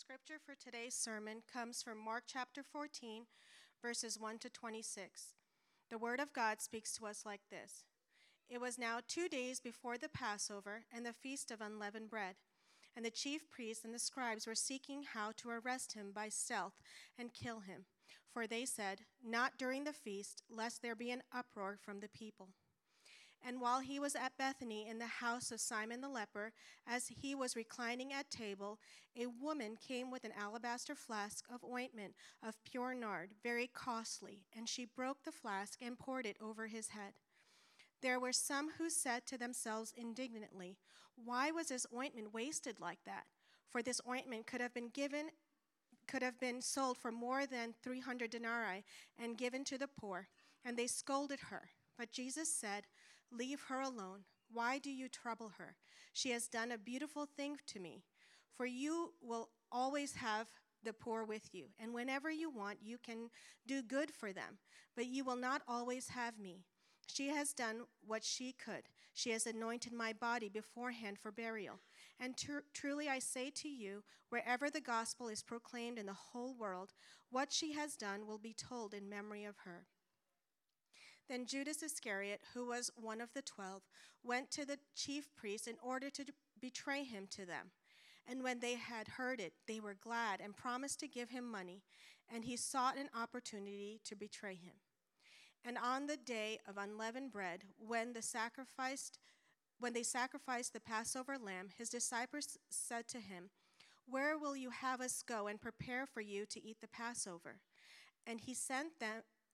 scripture for today's sermon comes from Mark chapter 14, verses 1 to 26. The word of God speaks to us like this It was now two days before the Passover and the feast of unleavened bread. And the chief priests and the scribes were seeking how to arrest him by stealth and kill him. For they said, Not during the feast, lest there be an uproar from the people. And while he was at Bethany in the house of Simon the leper, as he was reclining at table, a woman came with an alabaster flask of ointment of pure nard, very costly, and she broke the flask and poured it over his head. There were some who said to themselves indignantly, Why was this ointment wasted like that? For this ointment could have been given could have been sold for more than 300 denarii and given to the poor. And they scolded her. But Jesus said, Leave her alone. Why do you trouble her? She has done a beautiful thing to me. For you will always have the poor with you, and whenever you want, you can do good for them, but you will not always have me. She has done what she could. She has anointed my body beforehand for burial. And tr- truly I say to you, wherever the gospel is proclaimed in the whole world, what she has done will be told in memory of her. Then Judas Iscariot, who was one of the twelve, went to the chief priests in order to betray him to them. And when they had heard it, they were glad and promised to give him money, and he sought an opportunity to betray him. And on the day of unleavened bread, when the sacrificed when they sacrificed the Passover lamb, his disciples said to him, Where will you have us go and prepare for you to eat the Passover? And he sent them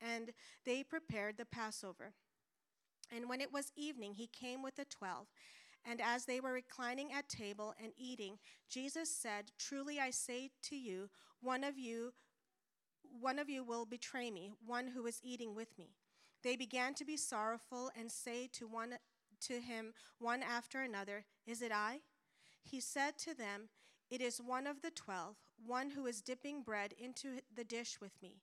and they prepared the Passover. And when it was evening, he came with the twelve. And as they were reclining at table and eating, Jesus said, Truly I say to you, one of you one of you will betray me, one who is eating with me. They began to be sorrowful and say to one to him one after another, Is it I? He said to them, It is one of the twelve, one who is dipping bread into the dish with me.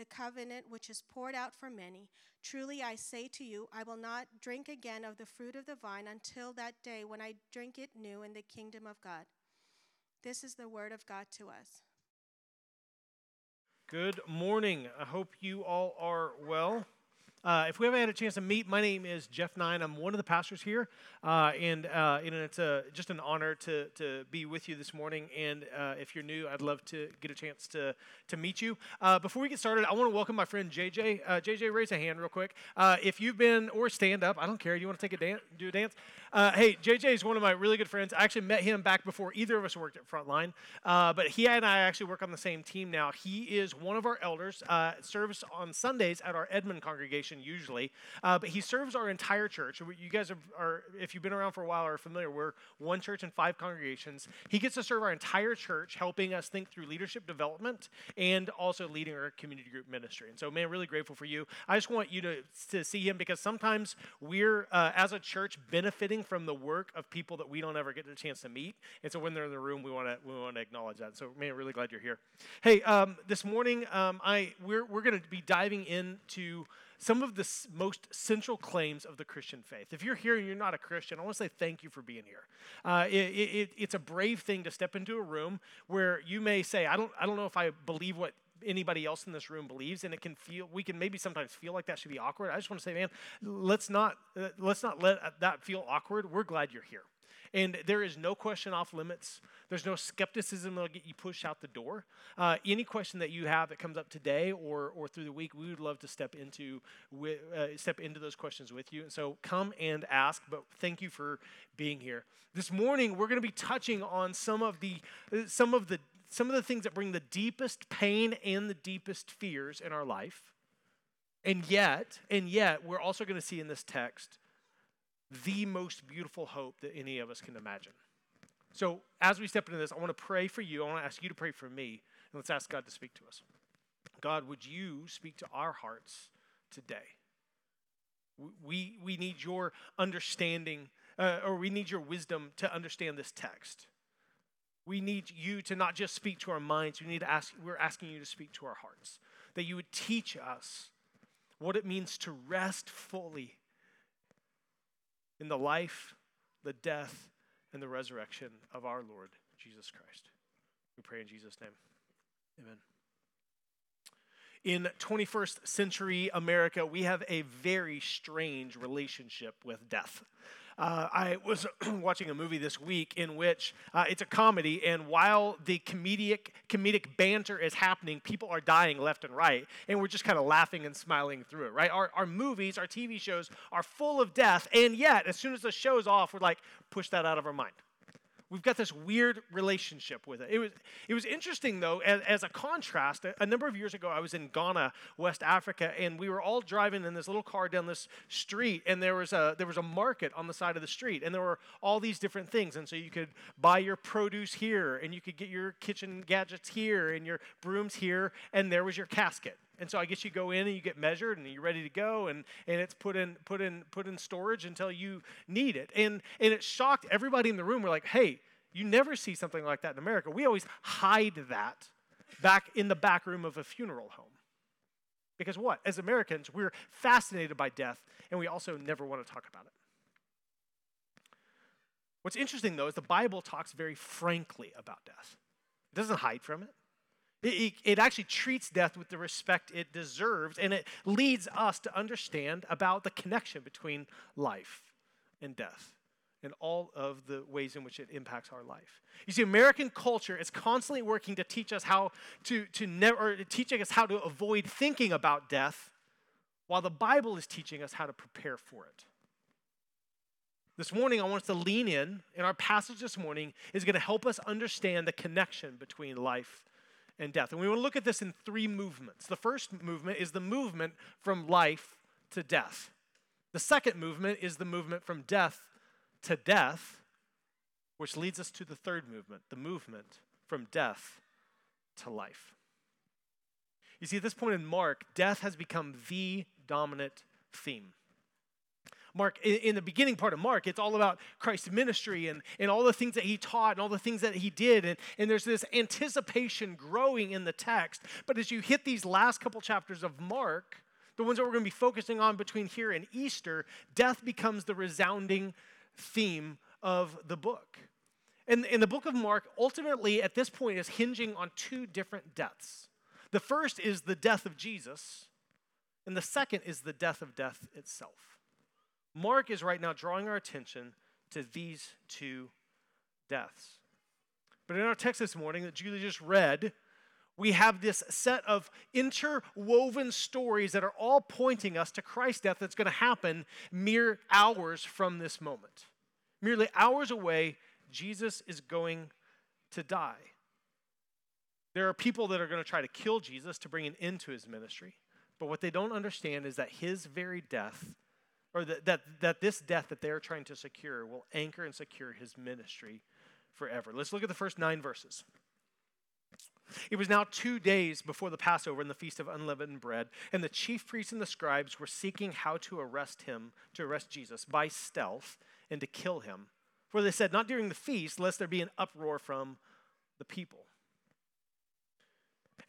the covenant which is poured out for many. Truly I say to you, I will not drink again of the fruit of the vine until that day when I drink it new in the kingdom of God. This is the word of God to us. Good morning. I hope you all are well. Uh, if we haven't had a chance to meet, my name is Jeff Nine. I'm one of the pastors here, uh, and, uh, and it's a, just an honor to, to be with you this morning. And uh, if you're new, I'd love to get a chance to, to meet you. Uh, before we get started, I want to welcome my friend JJ. JJ, uh, raise a hand real quick. if you've been, or stand up, I don't care. You want to take a dance, do a dance? Hey, JJ is one of my really good friends. I actually met him back before either of us worked at Frontline, but he and I actually work on the same team now. He is one of our elders, serves on Sundays at our Edmond congregation usually, uh, but he serves our entire church. You guys are, are, if you've been around for a while, are familiar. We're one church and five congregations. He gets to serve our entire church, helping us think through leadership development and also leading our community group ministry. And so, man, really grateful for you. I just want you to, to see him because sometimes we're, uh, as a church, benefiting from the work of people that we don't ever get the chance to meet. And so, when they're in the room, we want to we want to acknowledge that. So, man, really glad you're here. Hey, um, this morning, um, I we're we're going to be diving into some of the most central claims of the Christian faith. If you're here and you're not a Christian, I want to say thank you for being here. Uh, it, it, it's a brave thing to step into a room where you may say, I don't, I don't know if I believe what anybody else in this room believes and it can feel we can maybe sometimes feel like that should be awkward i just want to say man let's not uh, let's not let that feel awkward we're glad you're here And there is no question off limits. There's no skepticism that'll get you pushed out the door. Uh, any question that you have that comes up today or, or through the week, we would love to step into uh, step into those questions with you. And so come and ask. But thank you for being here. This morning we're going to be touching on some of the some of the some of the things that bring the deepest pain and the deepest fears in our life. And yet, and yet, we're also going to see in this text the most beautiful hope that any of us can imagine. So, as we step into this, I want to pray for you. I want to ask you to pray for me. And let's ask God to speak to us. God, would you speak to our hearts today? We, we need your understanding, uh, or we need your wisdom to understand this text. We need you to not just speak to our minds, we need to ask, we're asking you to speak to our hearts. That you would teach us what it means to rest fully in the life, the death, and the resurrection of our Lord Jesus Christ. We pray in Jesus' name. Amen. In 21st century America, we have a very strange relationship with death. Uh, I was watching a movie this week in which uh, it's a comedy, and while the comedic comedic banter is happening, people are dying left and right, and we're just kind of laughing and smiling through it. Right? Our, our movies, our TV shows are full of death, and yet as soon as the show's off, we're like, push that out of our mind. We've got this weird relationship with it. It was, it was interesting, though, as, as a contrast. A, a, number of years ago, I was in Ghana, West Africa, and we were all driving in this little car down this street, and there was, a, there was a market on the side of the street, and there were all these different things. And so you could buy your produce here, and you could get your kitchen gadgets here, and your brooms here, and there was your casket. And so I guess you go in and you get measured and you're ready to go and, and it's put in put in put in storage until you need it. And and it shocked everybody in the room. We're like, hey, you never see something like that in America. We always hide that back in the back room of a funeral home. Because what? As Americans, we're fascinated by death and we also never want to talk about it. What's interesting though is the Bible talks very frankly about death. It doesn't hide from it. It, it, actually treats death with the respect it deserves, and it leads us to understand about the connection between life and death and all of the ways in which it impacts our life. You see, American culture is constantly working to teach us how to, to never, teaching us how to avoid thinking about death, while the Bible is teaching us how to prepare for it. This morning, I want us to lean in, and our passage this morning is going to help us understand the connection between life and death. And we want to look at this in three movements. The first movement is the movement from life to death. The second movement is the movement from death to death, which leads us to the third movement, the movement from death to life. You see, at this point in Mark, death has become the dominant theme. Mark, in the beginning part of Mark, it's all about Christ's ministry and, and all the things that he taught and all the things that he did. And, and there's this anticipation growing in the text. But as you hit these last couple chapters of Mark, the ones that we're going to be focusing on between here and Easter, death becomes the resounding theme of the book. And, and the book of Mark ultimately at this point is hinging on two different deaths. The first is the death of Jesus, and the second is the death of death itself. Mark is right now drawing our attention to these two deaths. But in our text this morning that Julie just read, we have this set of interwoven stories that are all pointing us to Christ's death that's going to happen mere hours from this moment. Merely hours away, Jesus is going to die. There are people that are going to try to kill Jesus to bring an end to his ministry. But what they don't understand is that his very death or that, that, that this death that they're trying to secure will anchor and secure his ministry forever. Let's look at the first nine verses. It was now two days before the Passover and the Feast of Unleavened Bread, and the chief priests and the scribes were seeking how to arrest him, to arrest Jesus by stealth and to kill him. For they said, Not during the feast, lest there be an uproar from the people.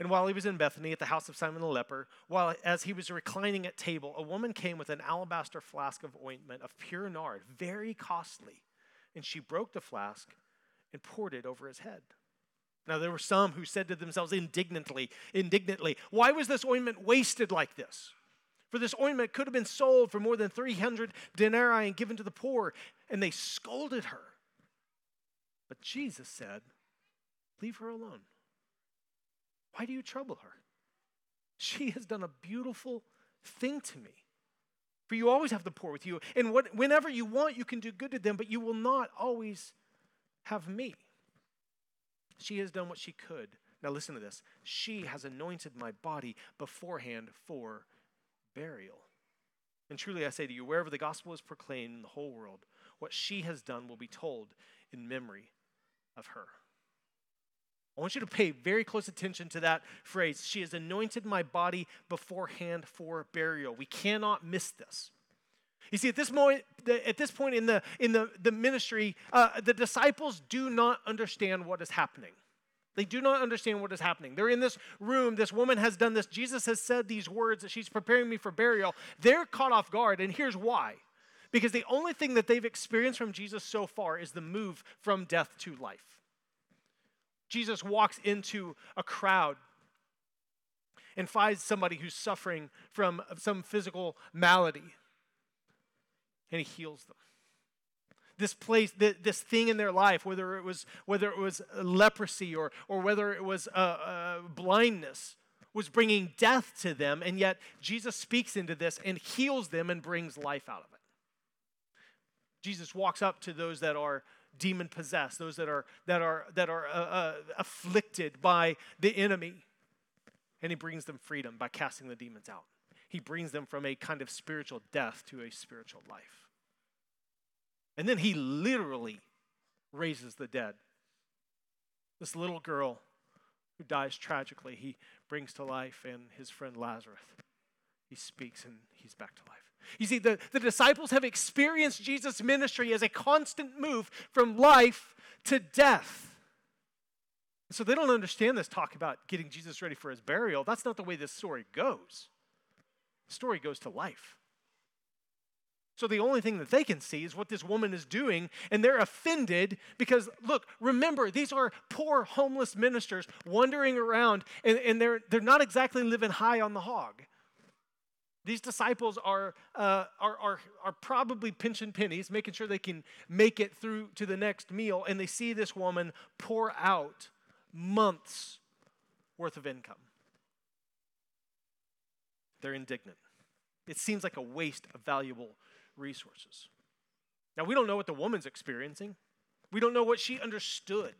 And while he was in Bethany at the house of Simon the leper, while as he was reclining at table, a woman came with an alabaster flask of ointment of pure nard, very costly. And she broke the flask and poured it over his head. Now there were some who said to themselves indignantly, indignantly, why was this ointment wasted like this? For this ointment could have been sold for more than 300 denarii and given to the poor. And they scolded her. But Jesus said, Leave her alone. Why do you trouble her? She has done a beautiful thing to me. For you always have the poor with you, and what, whenever you want, you can do good to them, but you will not always have me. She has done what she could. Now, listen to this. She has anointed my body beforehand for burial. And truly, I say to you, wherever the gospel is proclaimed in the whole world, what she has done will be told in memory of her. I want you to pay very close attention to that phrase. She has anointed my body beforehand for burial. We cannot miss this. You see, at this moment, at this point in the in the, the ministry, uh, the disciples do not understand what is happening. They do not understand what is happening. They're in this room. This woman has done this. Jesus has said these words that she's preparing me for burial. They're caught off guard, and here's why. Because the only thing that they've experienced from Jesus so far is the move from death to life. Jesus walks into a crowd and finds somebody who's suffering from some physical malady, and he heals them this place, this thing in their life, whether it was, whether it was leprosy or, or whether it was uh, uh, blindness, was bringing death to them. And yet Jesus speaks into this and heals them and brings life out of it. Jesus walks up to those that are demon possessed, those that are, that are, that are uh, uh, afflicted by the enemy, and he brings them freedom by casting the demons out. He brings them from a kind of spiritual death to a spiritual life. And then he literally raises the dead. This little girl who dies tragically, he brings to life, and his friend Lazarus, he speaks and he's back to life. You see, the, the disciples have experienced Jesus' ministry as a constant move from life to death. So they don't understand this talk about getting Jesus ready for his burial. That's not the way this story goes. The story goes to life. So the only thing that they can see is what this woman is doing, and they're offended because, look, remember, these are poor homeless ministers wandering around, and, and they're, they're not exactly living high on the hog. These disciples are, uh, are, are, are probably pinching pennies, making sure they can make it through to the next meal, and they see this woman pour out months worth of income. They're indignant. It seems like a waste of valuable resources. Now, we don't know what the woman's experiencing, we don't know what she understood.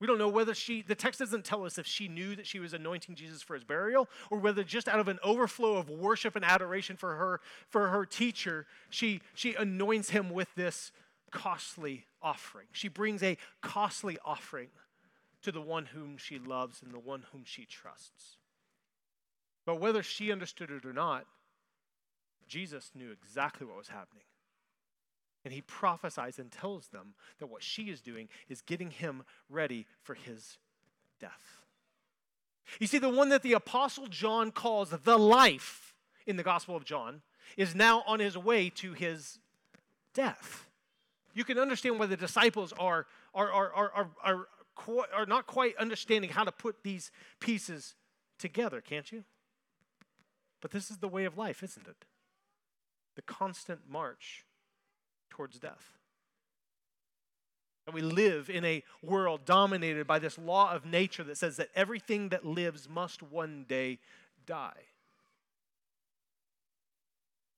We don't know whether she, the text doesn't tell us if she knew that she was anointing Jesus for his burial or whether just out of an overflow of worship and adoration for her, for her teacher, she, she anoints him with this costly offering. She brings a costly offering to the one whom she loves and the one whom she trusts. But whether she understood it or not, Jesus knew exactly what was happening. And he prophesies and tells them that what she is doing is getting him ready for his death. You see, the one that the Apostle John calls the life in the Gospel of John is now on his way to his death. You can understand why the disciples are, are, are, are, are, are, are not quite understanding how to put these pieces together, can't you? But this is the way of life, isn't it? the constant march towards death. And we live in a world dominated by this law of nature that says that everything that lives must one day die.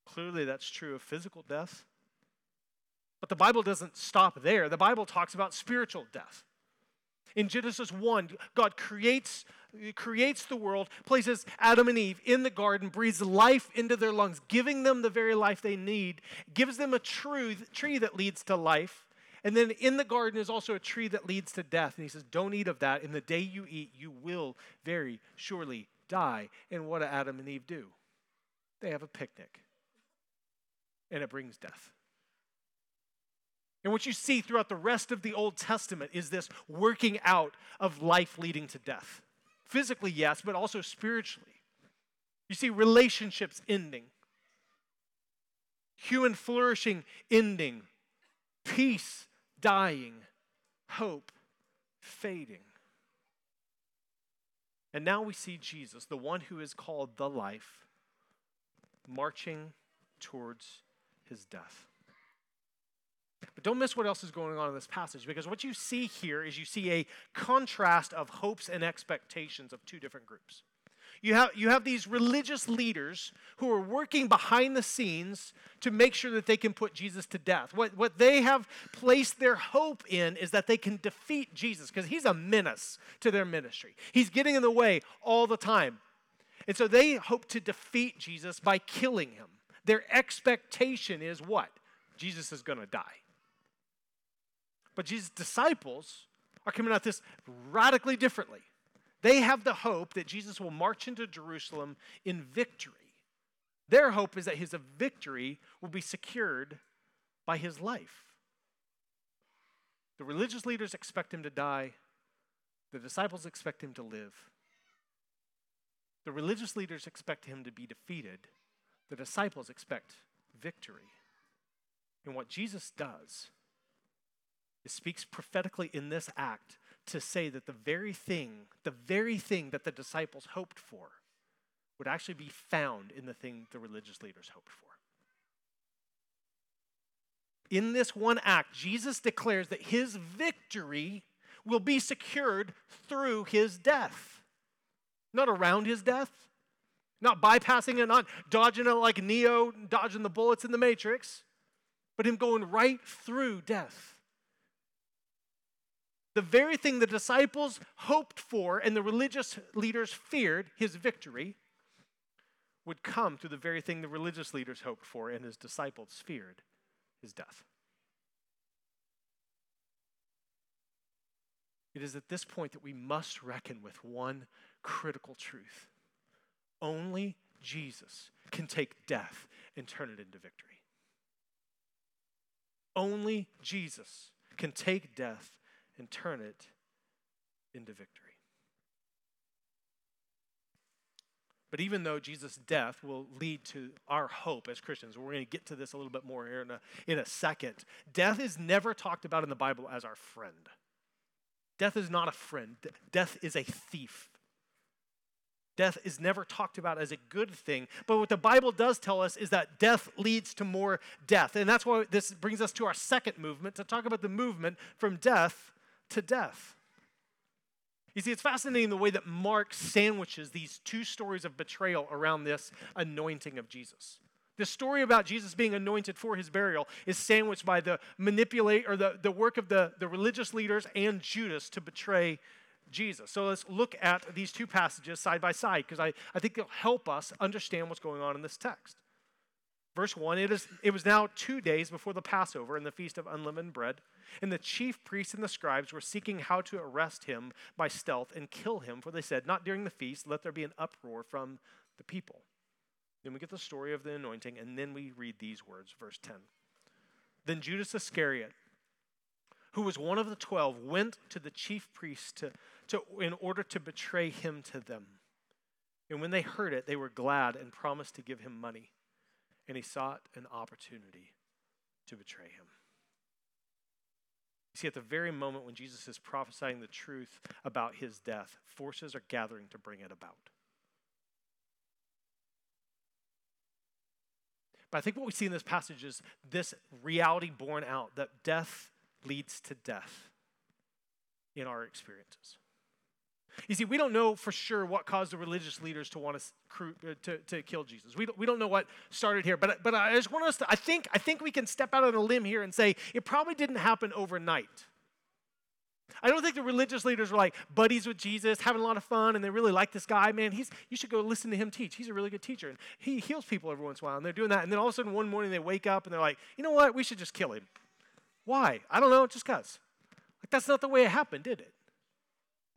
Clearly, that's true of physical death. But the Bible doesn't stop there. The Bible talks about spiritual death. In Genesis 1, God creates, creates the world, places Adam and Eve in the garden, breathes life into their lungs, giving them the very life they need, gives them a true, tree that leads to life. And then in the garden is also a tree that leads to death. And he says, Don't eat of that. In the day you eat, you will very surely die. And what do Adam and Eve do? They have a picnic, and it brings death. And what you see throughout the rest of the Old Testament is this working out of life leading to death. Physically, yes, but also spiritually. You see relationships ending, human flourishing ending, peace dying, hope fading. And now we see Jesus, the one who is called the life, marching towards his death. But don't miss what else is going on in this passage because what you see here is you see a contrast of hopes and expectations of two different groups. You have, you have these religious leaders who are working behind the scenes to make sure that they can put Jesus to death. What, what they have placed their hope in is that they can defeat Jesus because he's a menace to their ministry. He's getting in the way all the time. And so they hope to defeat Jesus by killing him. Their expectation is what? Jesus is going to die. But Jesus' disciples are coming at this radically differently. They have the hope that Jesus will march into Jerusalem in victory. Their hope is that his victory will be secured by his life. The religious leaders expect him to die, the disciples expect him to live. The religious leaders expect him to be defeated, the disciples expect victory. And what Jesus does is speaks prophetically in this act to say that the very thing, the very thing that the disciples hoped for, would actually be found in the thing the religious leaders hoped for. In this one act, Jesus declares that his victory will be secured through his death, not around his death, not bypassing it, not dodging it like Neo dodging the bullets in the Matrix, but him going right through death the very thing the disciples hoped for and the religious leaders feared, his victory, would come through the very thing the religious leaders hoped for and his disciples feared, his death. It is at this point that we must reckon with one critical truth. Only Jesus can take death and turn it into victory. Only Jesus can take death and turn it into victory. But even though Jesus' death will lead to our hope as Christians, we're going to get to this a little bit more here in a, in a second. Death is never talked about in the Bible as our friend. Death is not a friend, death is a thief. Death is never talked about as a good thing. But what the Bible does tell us is that death leads to more death. And that's why this brings us to our second movement to talk about the movement from death to death. You see, it's fascinating the way that Mark sandwiches these two stories of betrayal around this anointing of Jesus. The story about Jesus being anointed for his burial is sandwiched by the manipulate or the, the work of the, the religious leaders and Judas to betray Jesus. So let's look at these two passages side by side because I, I think they'll help us understand what's going on in this text. Verse 1 it, is, it was now two days before the Passover and the Feast of Unleavened Bread. And the chief priests and the scribes were seeking how to arrest him by stealth and kill him, for they said, Not during the feast, let there be an uproar from the people. Then we get the story of the anointing, and then we read these words, verse 10. Then Judas Iscariot, who was one of the twelve, went to the chief priests to, to, in order to betray him to them. And when they heard it, they were glad and promised to give him money. And he sought an opportunity to betray him. You see, at the very moment when Jesus is prophesying the truth about his death, forces are gathering to bring it about. But I think what we see in this passage is this reality borne out that death leads to death in our experiences. You see, we don't know for sure what caused the religious leaders to want to, uh, to, to kill Jesus. We don't, we don't know what started here. But, but I just want us to, I think, I think we can step out on a limb here and say it probably didn't happen overnight. I don't think the religious leaders were like buddies with Jesus, having a lot of fun, and they really like this guy. Man, he's, you should go listen to him teach. He's a really good teacher. And he heals people every once in a while, and they're doing that. And then all of a sudden, one morning, they wake up and they're like, you know what? We should just kill him. Why? I don't know, just because. Like, that's not the way it happened, did it?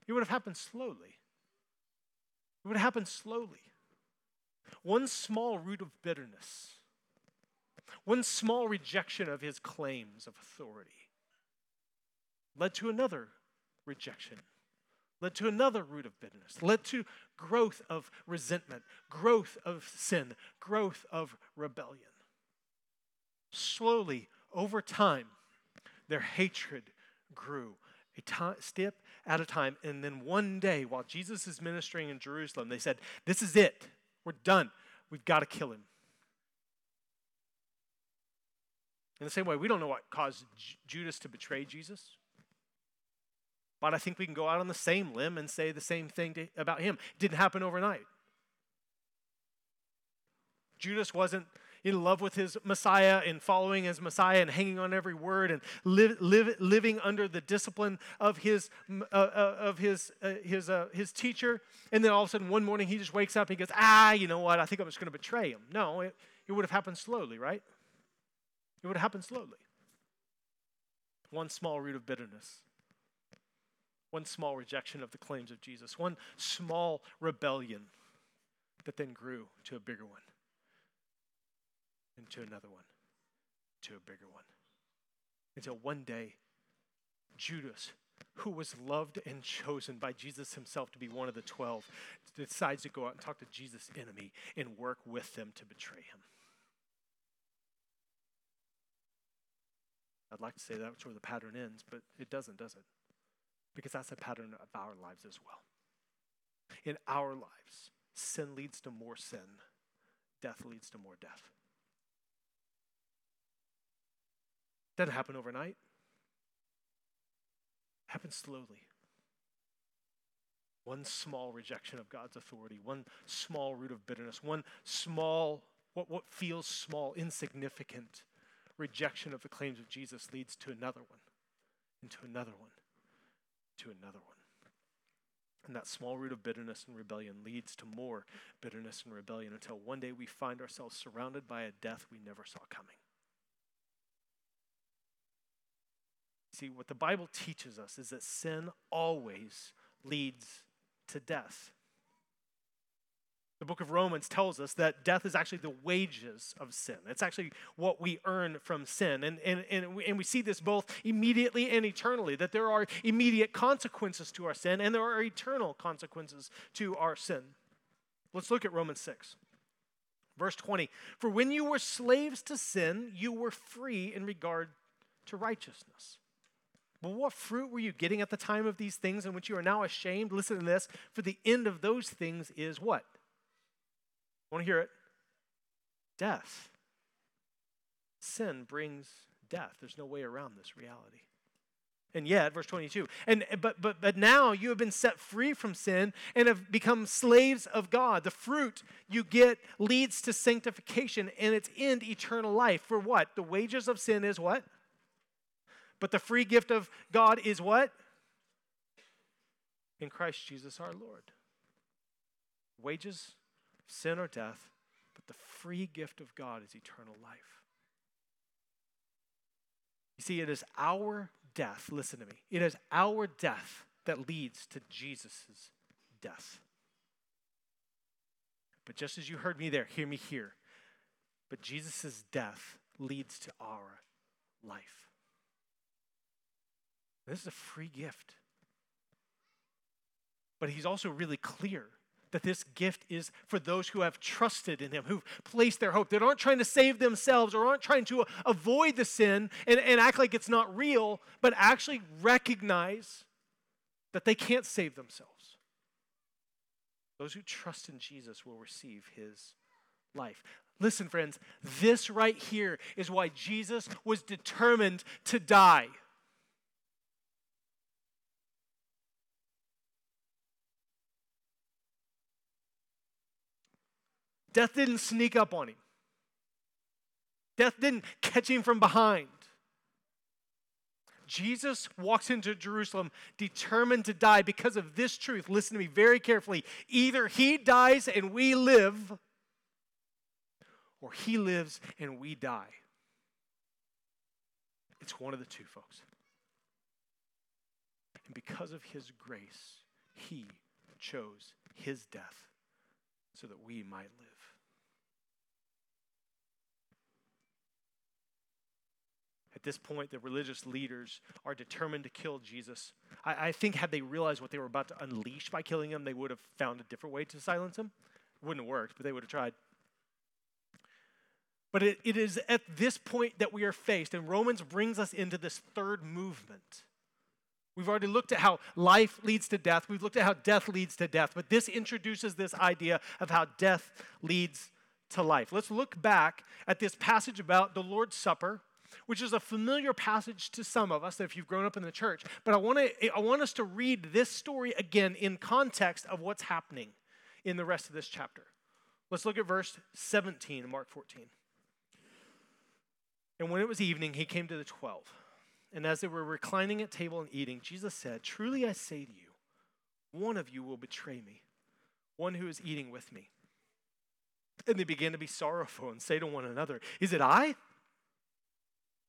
It would have happened slowly. It would have happened slowly. One small root of bitterness, one small rejection of his claims of authority led to another rejection, led to another root of bitterness, led to growth of resentment, growth of sin, growth of rebellion. Slowly, over time, their hatred grew a t- step at a time. And then one day, while Jesus is ministering in Jerusalem, they said, This is it. We're done. We've got to kill him. In the same way, we don't know what caused J- Judas to betray Jesus. But I think we can go out on the same limb and say the same thing to, about him. It didn't happen overnight. Judas wasn't in love with his Messiah and following his Messiah and hanging on every word and live, live, living under the discipline of his, uh, uh, of his, uh, his, uh, his teacher. And then all of a sudden, one morning, he just wakes up and he goes, Ah, you know what? I think I'm just going to betray him. No, it, it would have happened slowly, right? It would have happened slowly. One small root of bitterness, one small rejection of the claims of Jesus, one small rebellion that then grew to a bigger one into another one, to a bigger one. Until one day, Judas, who was loved and chosen by Jesus himself to be one of the twelve, decides to go out and talk to Jesus' enemy and work with them to betray him. I'd like to say that's where the pattern ends, but it doesn't, does it? Because that's a pattern of our lives as well. In our lives, sin leads to more sin, death leads to more death. Doesn't happen overnight. It happens slowly. One small rejection of God's authority, one small root of bitterness, one small, what, what feels small, insignificant rejection of the claims of Jesus leads to another one, and to another one, to another one. And that small root of bitterness and rebellion leads to more bitterness and rebellion until one day we find ourselves surrounded by a death we never saw coming. See, what the Bible teaches us is that sin always leads to death. The book of Romans tells us that death is actually the wages of sin. It's actually what we earn from sin. And, and, and, we, and we see this both immediately and eternally, that there are immediate consequences to our sin and there are eternal consequences to our sin. Let's look at Romans 6. Verse 20 For when you were slaves to sin, you were free in regard to righteousness. Well, what fruit were you getting at the time of these things in which you are now ashamed? Listen to this. For the end of those things is what? Want to hear it? Death. Sin brings death. There's no way around this reality. And yet, verse 22, and but but but now you have been set free from sin and have become slaves of God. The fruit you get leads to sanctification and its end eternal life. For what? The wages of sin is what? But the free gift of God is what? In Christ Jesus our Lord. Wages, sin or death, but the free gift of God is eternal life. You see, it is our death, listen to me, it is our death that leads to Jesus' death. But just as you heard me there, hear me here. But Jesus' death leads to our life. This is a free gift. But he's also really clear that this gift is for those who have trusted in him, who've placed their hope, that aren't trying to save themselves or aren't trying to avoid the sin and, and act like it's not real, but actually recognize that they can't save themselves. Those who trust in Jesus will receive his life. Listen, friends, this right here is why Jesus was determined to die. Death didn't sneak up on him, death didn't catch him from behind. Jesus walks into Jerusalem determined to die because of this truth. Listen to me very carefully. Either he dies and we live, or he lives and we die. It's one of the two, folks. And because of his grace, he chose his death so that we might live. At this point, the religious leaders are determined to kill Jesus. I, I, think, had they realized what they were about to unleash by killing him, they would have found a different way to silence him. It wouldn't have worked, but they would have tried. But it, it is at this point that we are faced, and Romans brings us into this third movement. We've already looked at how life leads to death. We've looked at how death leads to death. But this introduces this idea of how death leads to life. Let's look back at this passage about the Lord's Supper which is a familiar passage to some of us if you've grown up in the church. But I want, to, I want us to read this story again in context of what's happening in the rest of this chapter. Let's look at verse 17 in Mark 14. And when it was evening, he came to the twelve. And as they were reclining at table and eating, Jesus said, Truly I say to you, one of you will betray me, one who is eating with me. And they began to be sorrowful and say to one another, Is it I?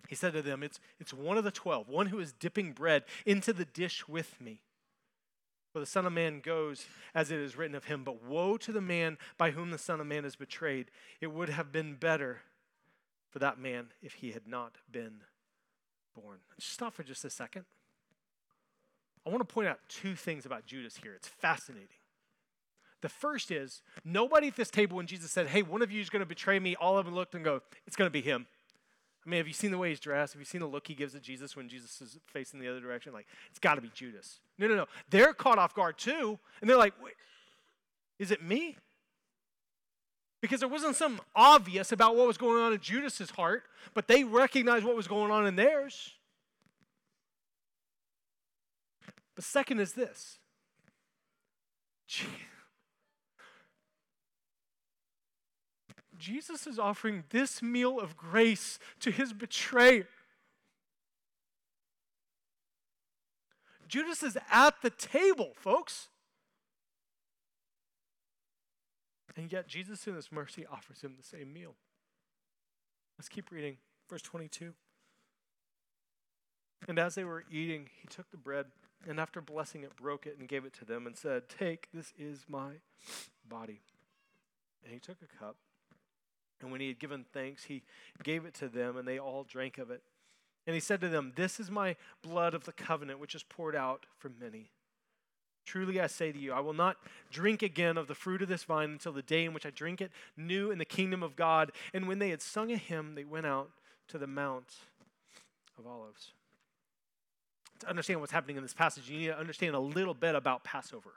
He said to them, It's, it's one of the twelve, one who is dipping bread into the dish with me. For the Son of Man goes as it is written of him, but woe to the man by whom the Son of Man is betrayed. It would have been better for that man if he had not been born. Just stop for just a second. I want to point out two things about Judas here. It's fascinating. The first is nobody at this table, when Jesus said, Hey, one of you is going to betray me, all of them looked and go, It's going to be him. I mean, have you seen the way he's dressed? Have you seen the look he gives at Jesus when Jesus is facing the other direction? Like, it's got to be Judas. No, no, no. They're caught off guard too. And they're like, Wait, is it me? Because there wasn't something obvious about what was going on in Judas's heart, but they recognized what was going on in theirs. But second is this. Jesus is offering this meal of grace to his betrayer. Judas is at the table, folks. And yet, Jesus, in his mercy, offers him the same meal. Let's keep reading. Verse 22. And as they were eating, he took the bread and after blessing it, broke it and gave it to them and said, Take, this is my body. And he took a cup. And when he had given thanks, he gave it to them, and they all drank of it. And he said to them, This is my blood of the covenant, which is poured out for many. Truly I say to you, I will not drink again of the fruit of this vine until the day in which I drink it new in the kingdom of God. And when they had sung a hymn, they went out to the Mount of Olives to understand what's happening in this passage, you need to understand a little bit about Passover,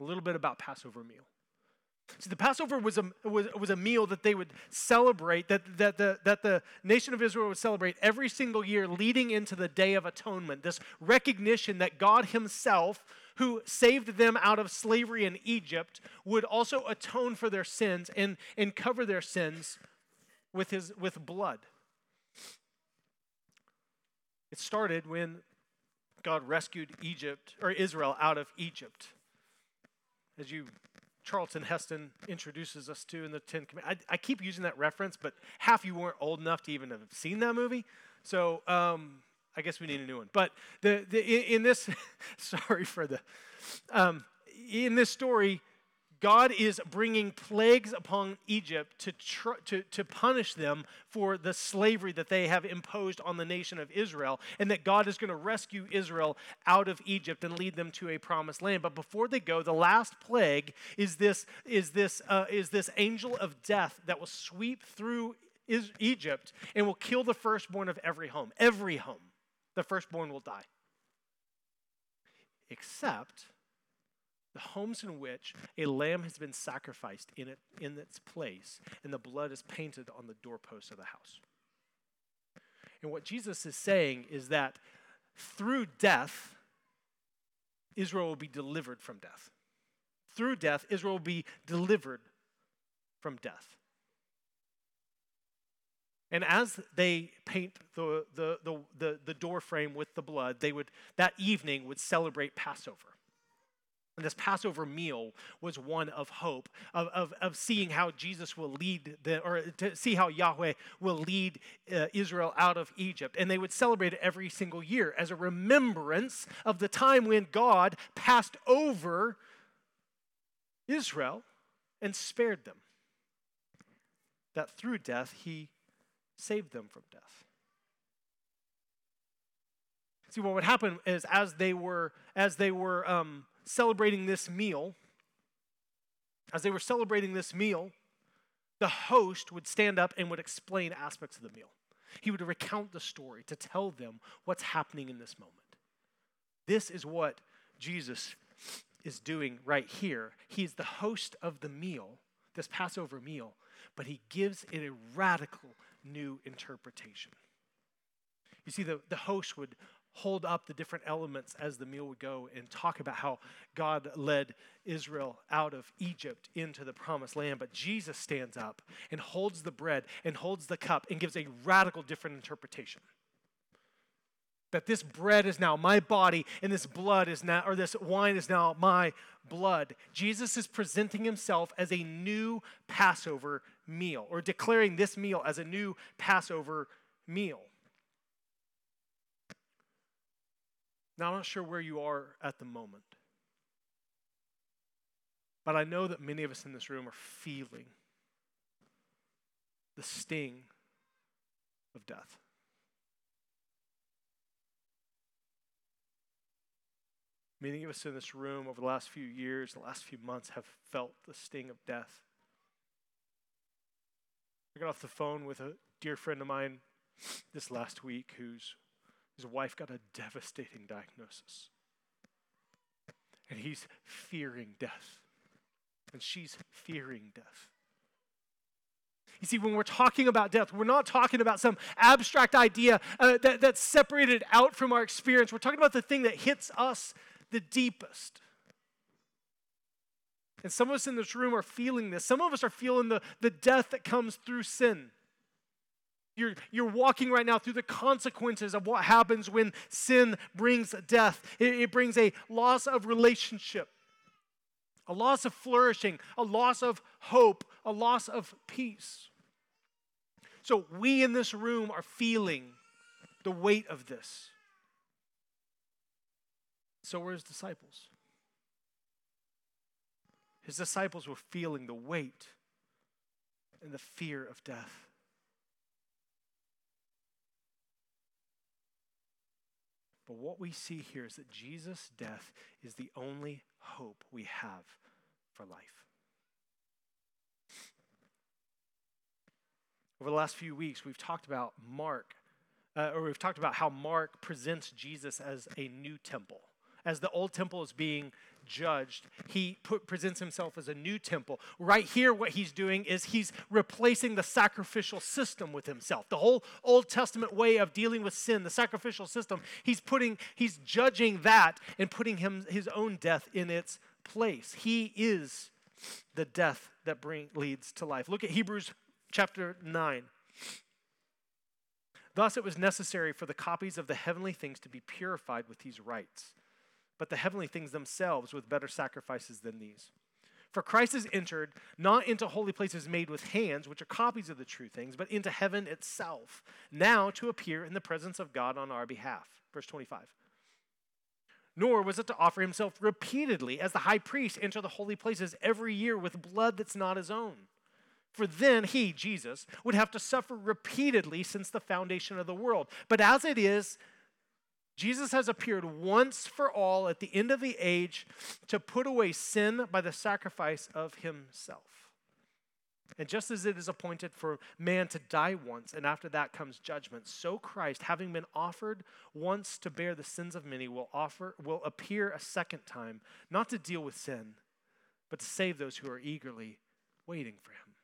a little bit about Passover meal. See, the Passover was a, was, was a meal that they would celebrate, that, that, the, that the nation of Israel would celebrate every single year leading into the Day of Atonement. This recognition that God Himself, who saved them out of slavery in Egypt, would also atone for their sins and, and cover their sins with, his, with blood. It started when God rescued Egypt or Israel out of Egypt. As you Charlton Heston introduces us to in the Ten Commandments. I, I, keep using that reference, but half of you weren't old enough to even have seen that movie. So um, I guess we need a new one. But the, the in, in this, sorry for the, um, in this story, God is bringing plagues upon Egypt to, tr- to, to punish them for the slavery that they have imposed on the nation of Israel, and that God is going to rescue Israel out of Egypt and lead them to a promised land. But before they go, the last plague is this, is this, uh, is this angel of death that will sweep through is- Egypt and will kill the firstborn of every home. Every home, the firstborn will die. Except the homes in which a lamb has been sacrificed in, it, in its place, and the blood is painted on the doorpost of the house. And what Jesus is saying is that through death, Israel will be delivered from death. Through death, Israel will be delivered from death. And as they paint the, the, the, the, the door frame with the blood, they would that evening would celebrate Passover. This Passover meal was one of hope, of, of, of seeing how Jesus will lead, the, or to see how Yahweh will lead uh, Israel out of Egypt. And they would celebrate it every single year as a remembrance of the time when God passed over Israel and spared them. That through death, he saved them from death. See, what would happen is as they were, as they were, um, celebrating this meal, as they were celebrating this meal, the host would stand up and would explain aspects of the meal. He would recount the story to tell them what's happening in this moment. This is what Jesus is doing right here. He's the host of the meal, this Passover meal, but he gives it a radical new interpretation. You see, the, the host would hold up the different elements as the meal would go and talk about how God led Israel out of Egypt into the promised land. But Jesus stands up and holds the bread and holds the cup and gives a radical different interpretation. That this bread is now my body and this blood is now, or this wine is now my blood. Jesus is presenting himself as a new Passover meal or declaring this meal as a new Passover meal. Now, I'm not sure where you are at the moment, but I know that many of us in this room are feeling the sting of death. Many of us in this room over the last few years, the last few months, have felt the sting of death. I got off the phone with a dear friend of mine this last week whose his wife got a devastating diagnosis. And he's fearing death. And she's fearing death. You see, when we're talking about death, we're not talking about some abstract idea uh, that, that's separated out from our experience. We're talking about the thing that hits us the deepest. And some of us in this room are feeling this. Some of us are feeling the, the death that comes through sin. You're, you're walking right now through the consequences of what happens when sin brings death. It, it brings a loss of relationship, a loss of flourishing, a loss of hope, a loss of peace. So we in this room are feeling the weight of this. So were his disciples. His disciples were feeling the weight and the fear of death. But what we see here is that Jesus' death is the only hope we have for life. Over the last few weeks, we've talked about Mark, uh, or we've talked about how Mark presents Jesus as a new temple as the old temple is being judged, he put, presents himself as a new temple. Right here, what he's doing is he's replacing the sacrificial system with himself. The whole Old Testament way of dealing with sin, the sacrificial system, he's putting, he's judging that and putting him, his own death in its place. He is the death that bring, leads to life. Look at Hebrews chapter 9. Thus, it was necessary for the copies of the heavenly things to be purified with these rites but the heavenly things themselves with better sacrifices than these. For Christ has entered not into holy places made with hands, which are copies of the true things, but into heaven itself, now to appear in the presence of God on our behalf. Verse 25. Nor was it to offer himself repeatedly as the high priest enter the holy places every year with blood that's not his own. For then he, Jesus, would have to suffer repeatedly since the foundation of the world. But as it is, Jesus has appeared once for all at the end of the age to put away sin by the sacrifice of himself. And just as it is appointed for man to die once, and after that comes judgment, so Christ, having been offered once to bear the sins of many, will offer will appear a second time, not to deal with sin, but to save those who are eagerly waiting for him.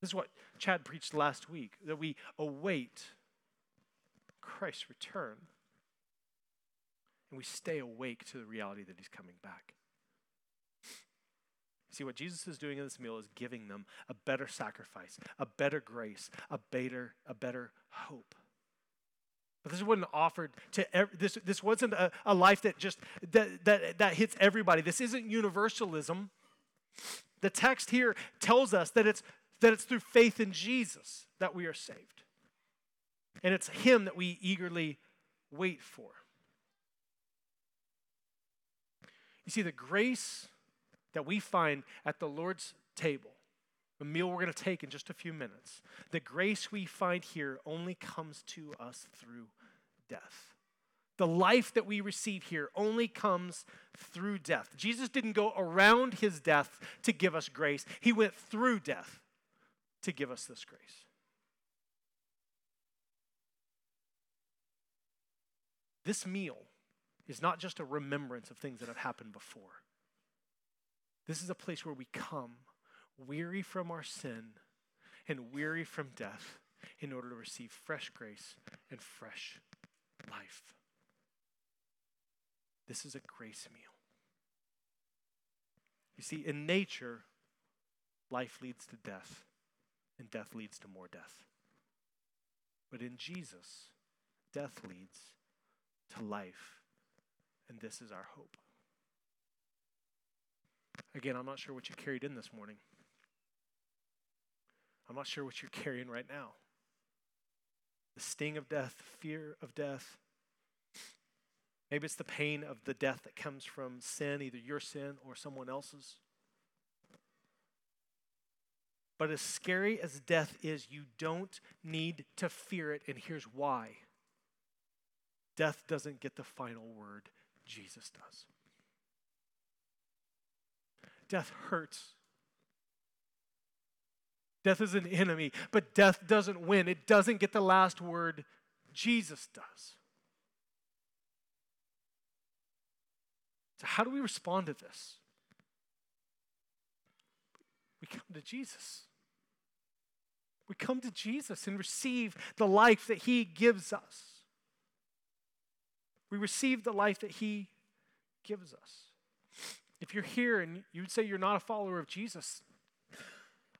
This is what Chad preached last week, that we await Christ's return and we stay awake to the reality that he's coming back. See, what Jesus is doing in this meal is giving them a better sacrifice, a better grace, a better, a better hope. But this wasn't offered to every, this. This wasn't a, a life that just that, that that hits everybody. This isn't universalism. The text here tells us that it's that it's through faith in Jesus that we are saved, and it's Him that we eagerly wait for. You see, the grace that we find at the Lord's table, the meal we're going to take in just a few minutes, the grace we find here only comes to us through death. The life that we receive here only comes through death. Jesus didn't go around his death to give us grace, he went through death to give us this grace. This meal is not just a remembrance of things that have happened before. This is a place where we come weary from our sin and weary from death in order to receive fresh grace and fresh life. This is a grace meal. You see, in nature, life leads to death, and death leads to more death. But in Jesus, death leads to life, and this is our hope. Again, I'm not sure what you carried in this morning. I'm not sure what you're carrying right now. The sting of death, fear of death. Maybe it's the pain of the death that comes from sin, either your sin or someone else's. But as scary as death is, you don't need to fear it, and here's why death doesn't get the final word, Jesus does. Death hurts. Death is an enemy, but death doesn't win. It doesn't get the last word. Jesus does. So, how do we respond to this? We come to Jesus. We come to Jesus and receive the life that He gives us. We receive the life that He gives us. If you're here and you would say you're not a follower of Jesus,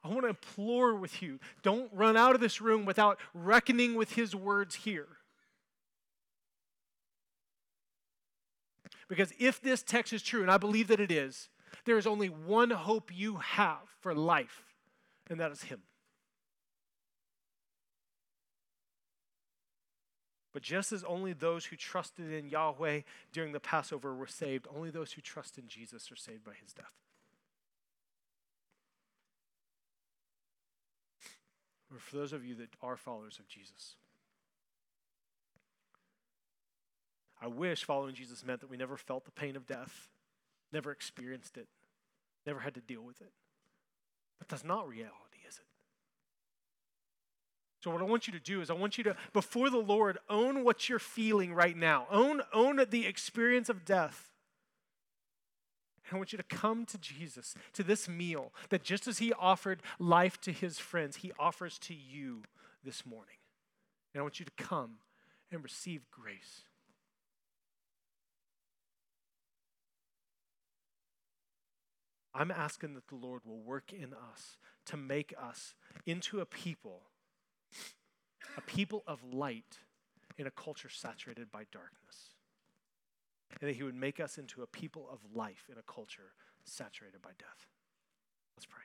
I want to implore with you don't run out of this room without reckoning with His words here. Because if this text is true, and I believe that it is, there is only one hope you have for life, and that is Him. But just as only those who trusted in Yahweh during the Passover were saved, only those who trust in Jesus are saved by his death. Or for those of you that are followers of Jesus, I wish following Jesus meant that we never felt the pain of death, never experienced it, never had to deal with it. But that's not reality. So what I want you to do is I want you to before the Lord own what you're feeling right now. Own own the experience of death. And I want you to come to Jesus, to this meal that just as he offered life to his friends, he offers to you this morning. And I want you to come and receive grace. I'm asking that the Lord will work in us to make us into a people a people of light in a culture saturated by darkness. And that he would make us into a people of life in a culture saturated by death. Let's pray.